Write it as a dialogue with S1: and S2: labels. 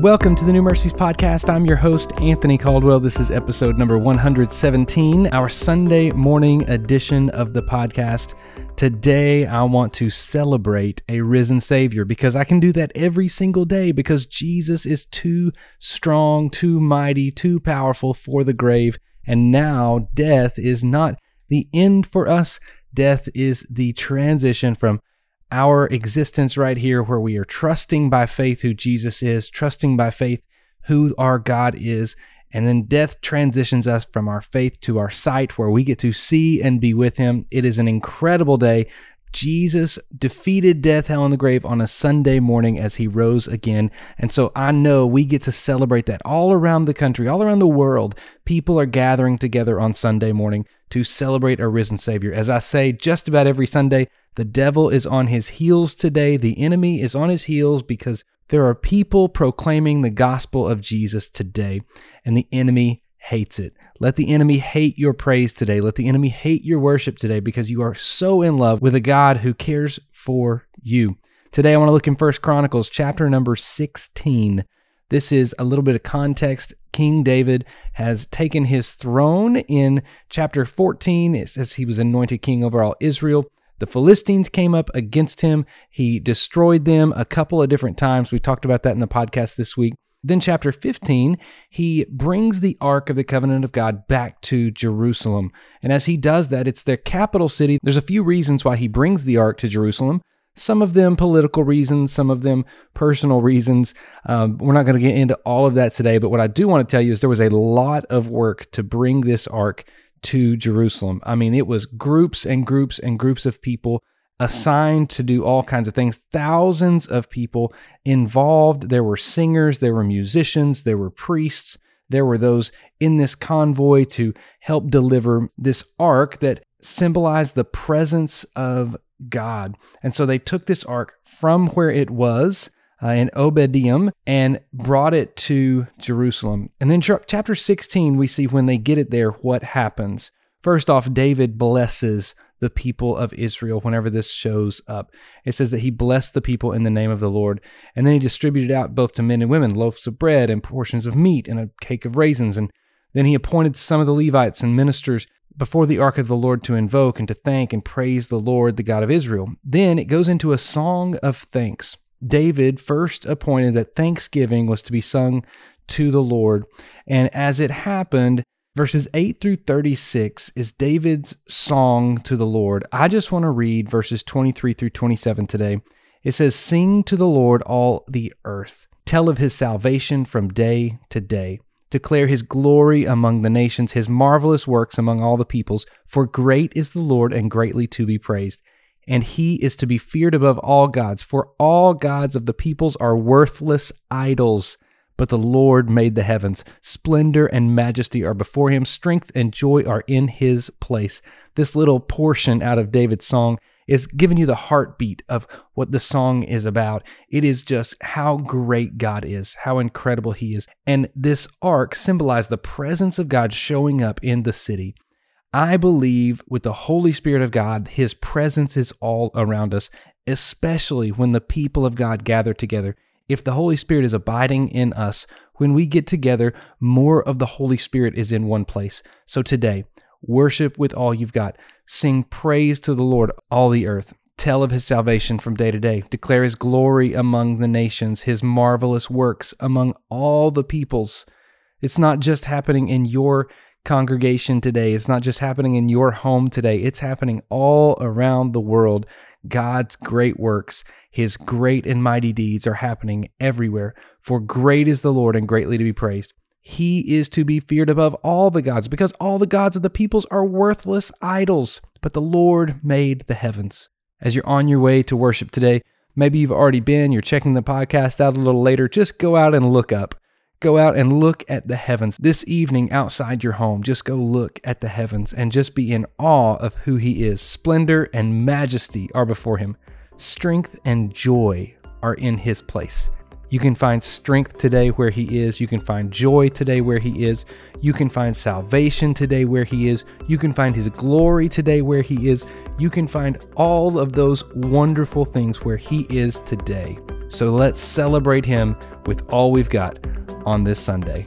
S1: Welcome to the New Mercies Podcast. I'm your host, Anthony Caldwell. This is episode number 117, our Sunday morning edition of the podcast. Today, I want to celebrate a risen Savior because I can do that every single day because Jesus is too strong, too mighty, too powerful for the grave. And now, death is not the end for us, death is the transition from our existence right here, where we are trusting by faith who Jesus is, trusting by faith who our God is. And then death transitions us from our faith to our sight, where we get to see and be with Him. It is an incredible day. Jesus defeated death, hell, and the grave on a Sunday morning as he rose again. And so I know we get to celebrate that all around the country, all around the world. People are gathering together on Sunday morning to celebrate a risen Savior. As I say just about every Sunday, the devil is on his heels today. The enemy is on his heels because there are people proclaiming the gospel of Jesus today, and the enemy hates it. Let the enemy hate your praise today. Let the enemy hate your worship today because you are so in love with a God who cares for you. Today I want to look in First Chronicles chapter number 16. This is a little bit of context. King David has taken his throne in chapter 14. It says he was anointed king over all Israel. The Philistines came up against him. He destroyed them a couple of different times. We talked about that in the podcast this week. Then, chapter 15, he brings the Ark of the Covenant of God back to Jerusalem. And as he does that, it's their capital city. There's a few reasons why he brings the Ark to Jerusalem. Some of them political reasons, some of them personal reasons. Um, we're not going to get into all of that today, but what I do want to tell you is there was a lot of work to bring this Ark to Jerusalem. I mean, it was groups and groups and groups of people assigned to do all kinds of things, thousands of people involved. There were singers, there were musicians, there were priests, there were those in this convoy to help deliver this ark that symbolized the presence of God. And so they took this ark from where it was uh, in Obed-edom and brought it to Jerusalem. And then chapter 16, we see when they get it there, what happens. First off, David blesses the people of Israel whenever this shows up. It says that he blessed the people in the name of the Lord. And then he distributed out both to men and women loaves of bread and portions of meat and a cake of raisins. And then he appointed some of the Levites and ministers before the ark of the Lord to invoke and to thank and praise the Lord, the God of Israel. Then it goes into a song of thanks. David first appointed that thanksgiving was to be sung to the Lord. And as it happened, verses 8 through 36 is David's song to the Lord. I just want to read verses 23 through 27 today. It says, Sing to the Lord all the earth, tell of his salvation from day to day. Declare his glory among the nations, his marvelous works among all the peoples. For great is the Lord and greatly to be praised and he is to be feared above all gods. For all gods of the peoples are worthless idols. But the Lord made the heavens. Splendor and majesty are before him. Strength and joy are in his place. This little portion out of David's song is giving you the heartbeat of what the song is about. It is just how great God is, how incredible he is. And this ark symbolized the presence of God showing up in the city. I believe with the Holy Spirit of God, His presence is all around us, especially when the people of God gather together. If the Holy Spirit is abiding in us, when we get together, more of the Holy Spirit is in one place. So today, worship with all you've got. Sing praise to the Lord, all the earth. Tell of his salvation from day to day. Declare his glory among the nations, his marvelous works among all the peoples. It's not just happening in your congregation today. It's not just happening in your home today, it's happening all around the world. God's great works, his great and mighty deeds are happening everywhere. For great is the Lord and greatly to be praised. He is to be feared above all the gods, because all the gods of the peoples are worthless idols. But the Lord made the heavens. As you're on your way to worship today, maybe you've already been, you're checking the podcast out a little later, just go out and look up. Go out and look at the heavens. This evening outside your home, just go look at the heavens and just be in awe of who He is. Splendor and majesty are before Him, strength and joy are in His place. You can find strength today where He is. You can find joy today where He is. You can find salvation today where He is. You can find His glory today where He is. You can find all of those wonderful things where He is today. So let's celebrate him with all we've got on this Sunday.